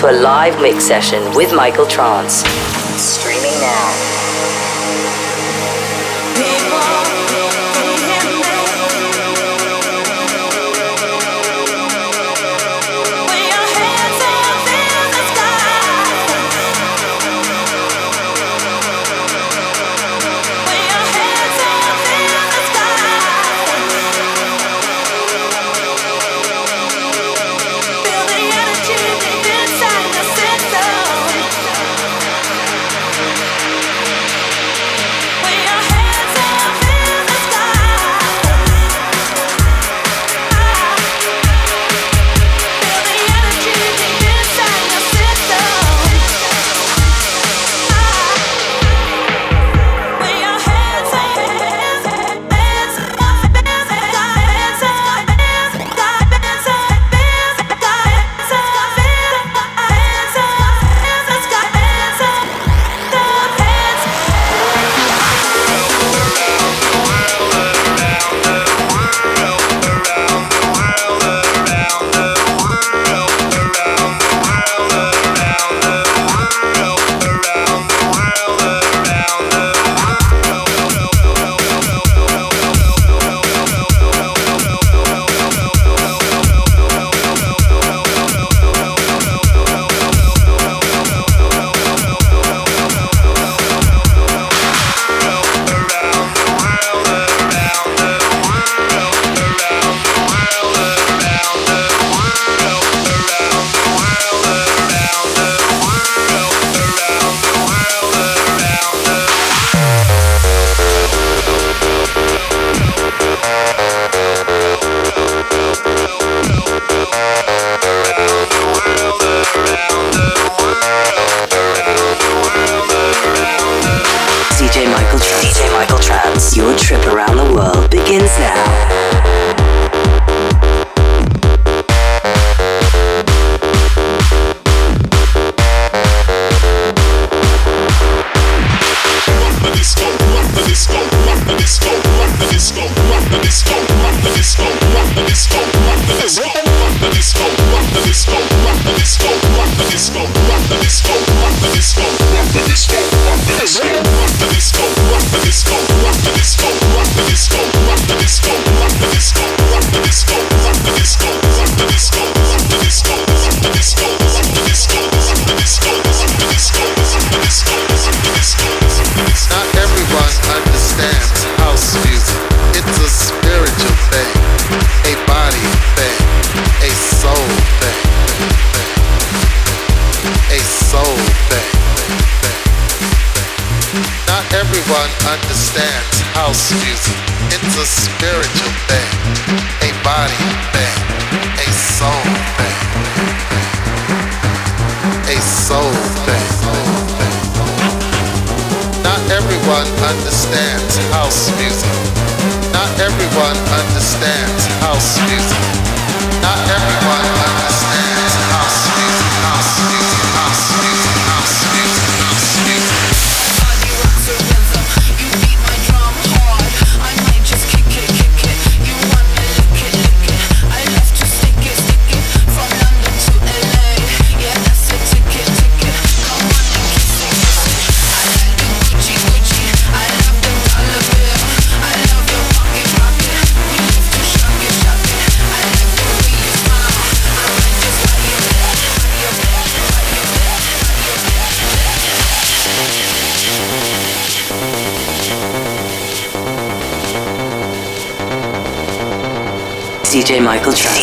To a live mix session with Michael Trance.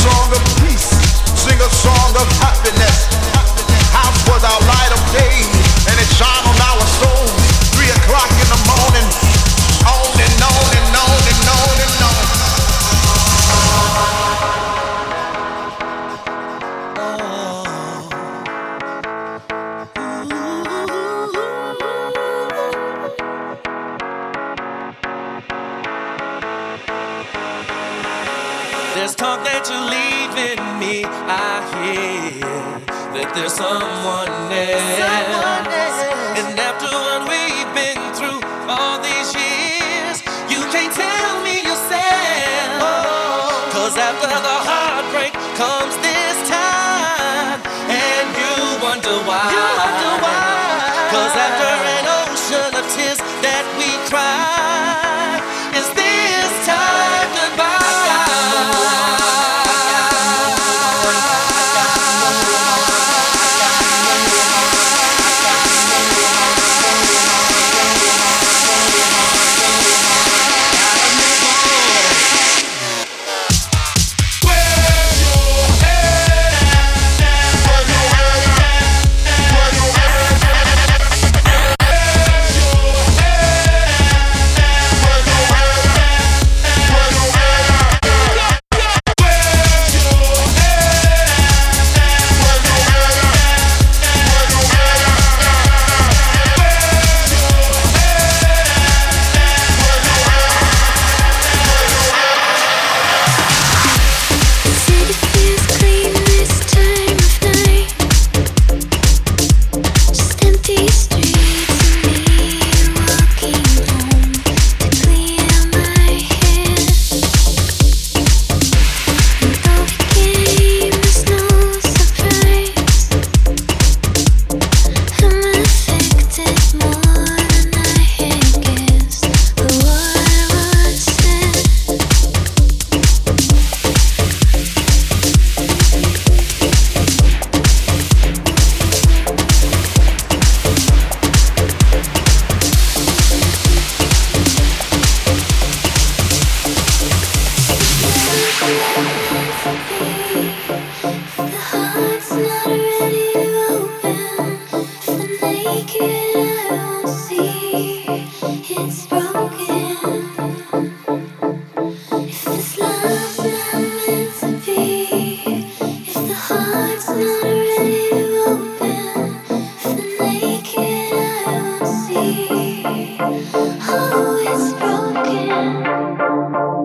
song of peace, sing a song of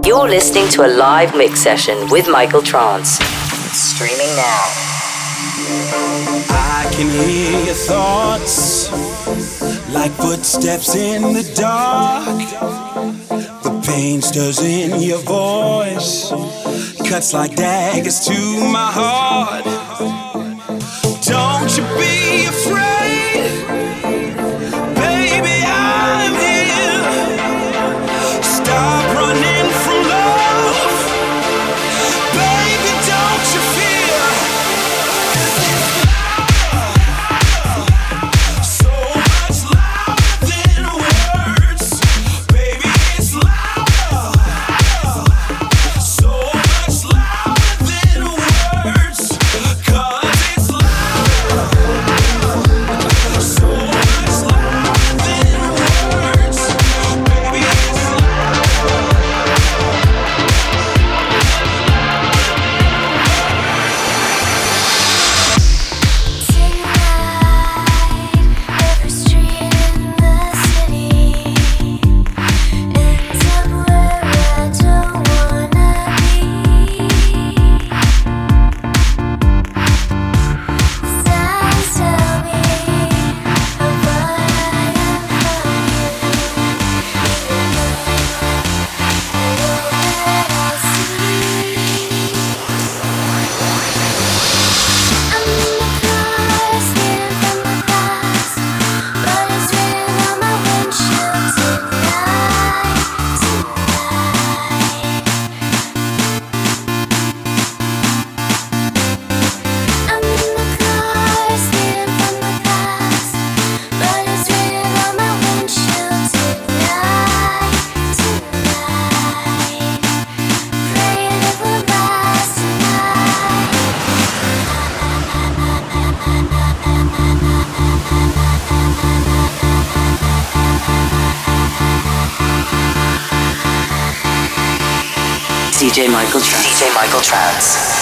You're listening to a live mix session with Michael Trance. Streaming now. I can hear your thoughts like footsteps in the dark. The pain stirs in your voice, cuts like daggers to my heart. DJ Michael Trance. DJ Michael Trance.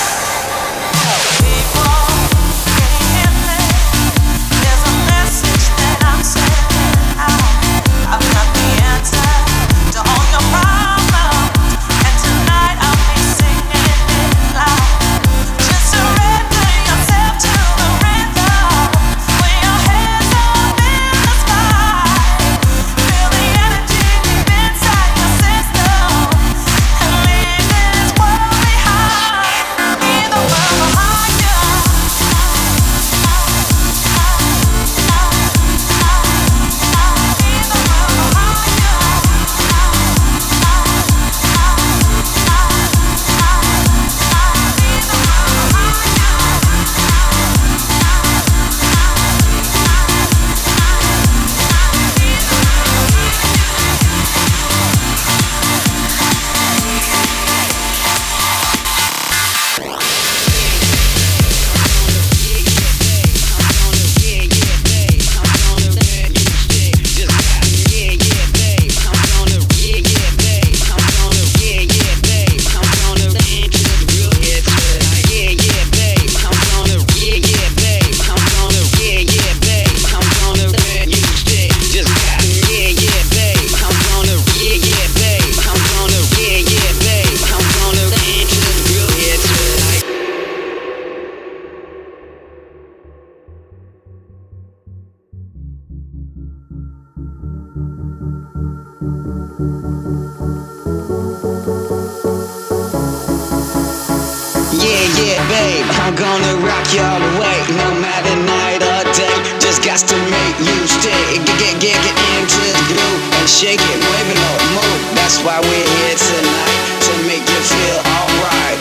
Babe. I'm gonna rock you all the way, no matter night or day. Just got to make you stay. Get, get, get, get into the groove and shake it, wave it up, move. That's why we're here tonight to make you feel alright.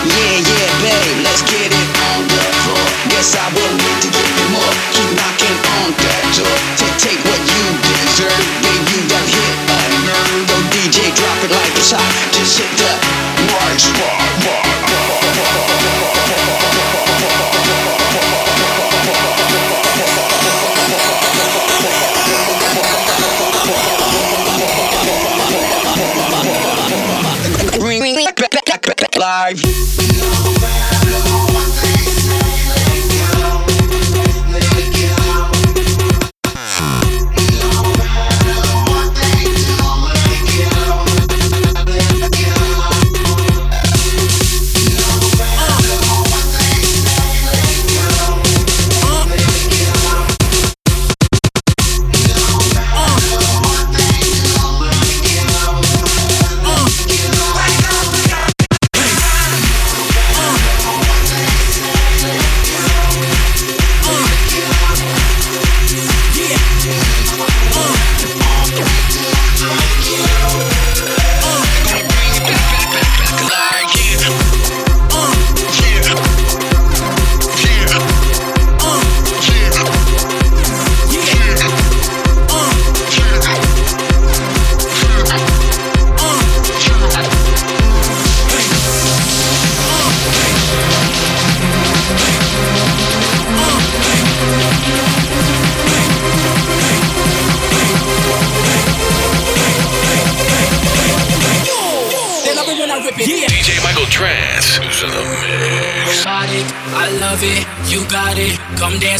Yeah, yeah, babe, let's get it on the floor. Guess I will need to give you more. Keep knocking on that door. Take, take what you deserve. Babe, you done hit a nerve. Go DJ, drop it like it's hot. Just hit the back,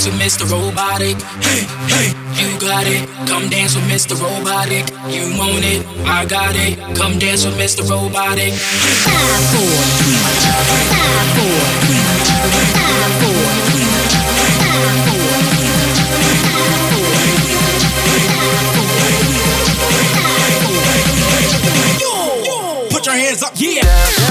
dance with Mr. Robotic. Hey, hey, you got it. Come dance with Mr. Robotic. You want it, I got it. Come dance with Mr. Robotic. Five, four, three, two, five, four, three, two, five, four, three, two, five, four, three, two, five, four, three, two, Put your hands up, yeah.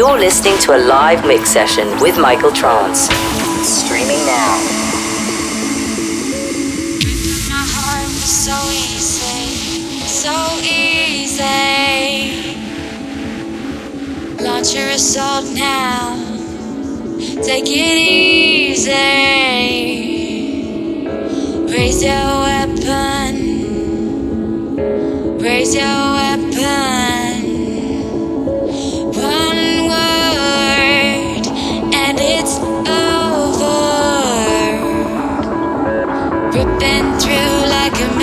You're listening to a live mix session with Michael Trance. Streaming now. So easy, so easy. Launch your assault now. Take it easy. Raise your weapon. Raise your weapon.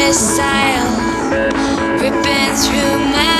this style ripping through my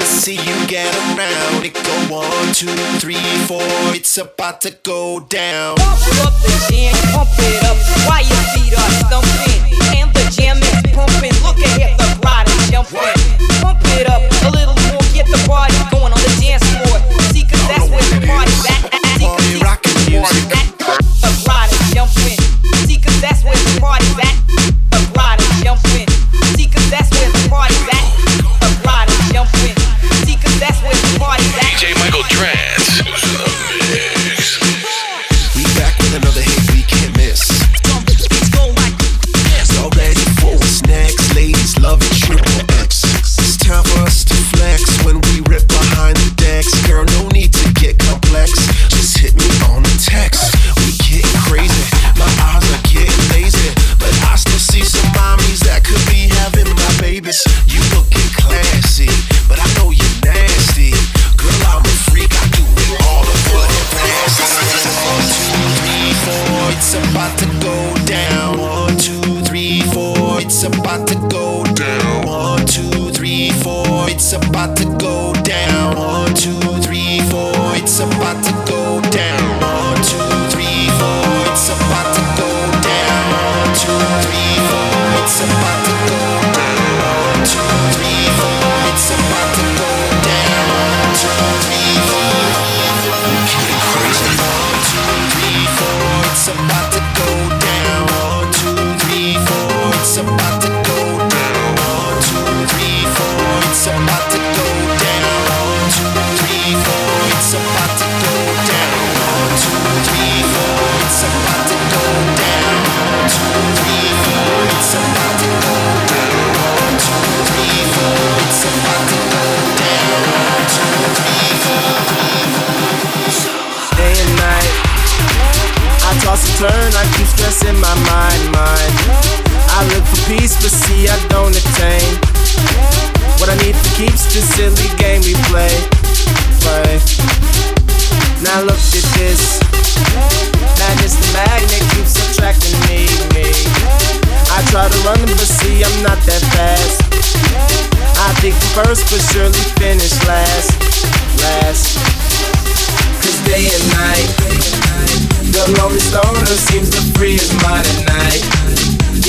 to see you get around. It go one, two, three, four. It's about to go down. Pump it up the jam, pump it up. Why your feet are thumping and the jam is pumping. Look at the rider jumping. Pump it up a little more. Get the party going on the dance floor. See, cause that's where the party's at. See, party rockin' music. hooked on the chain. What I need to keeps the silly game we play. Play. Now look at this. Madness the magnet keeps attracting me, me. I try to run but see I'm not that fast. I think first but surely finish last. Last. Cause day and night. The lonely stoner seems to free his mind at night.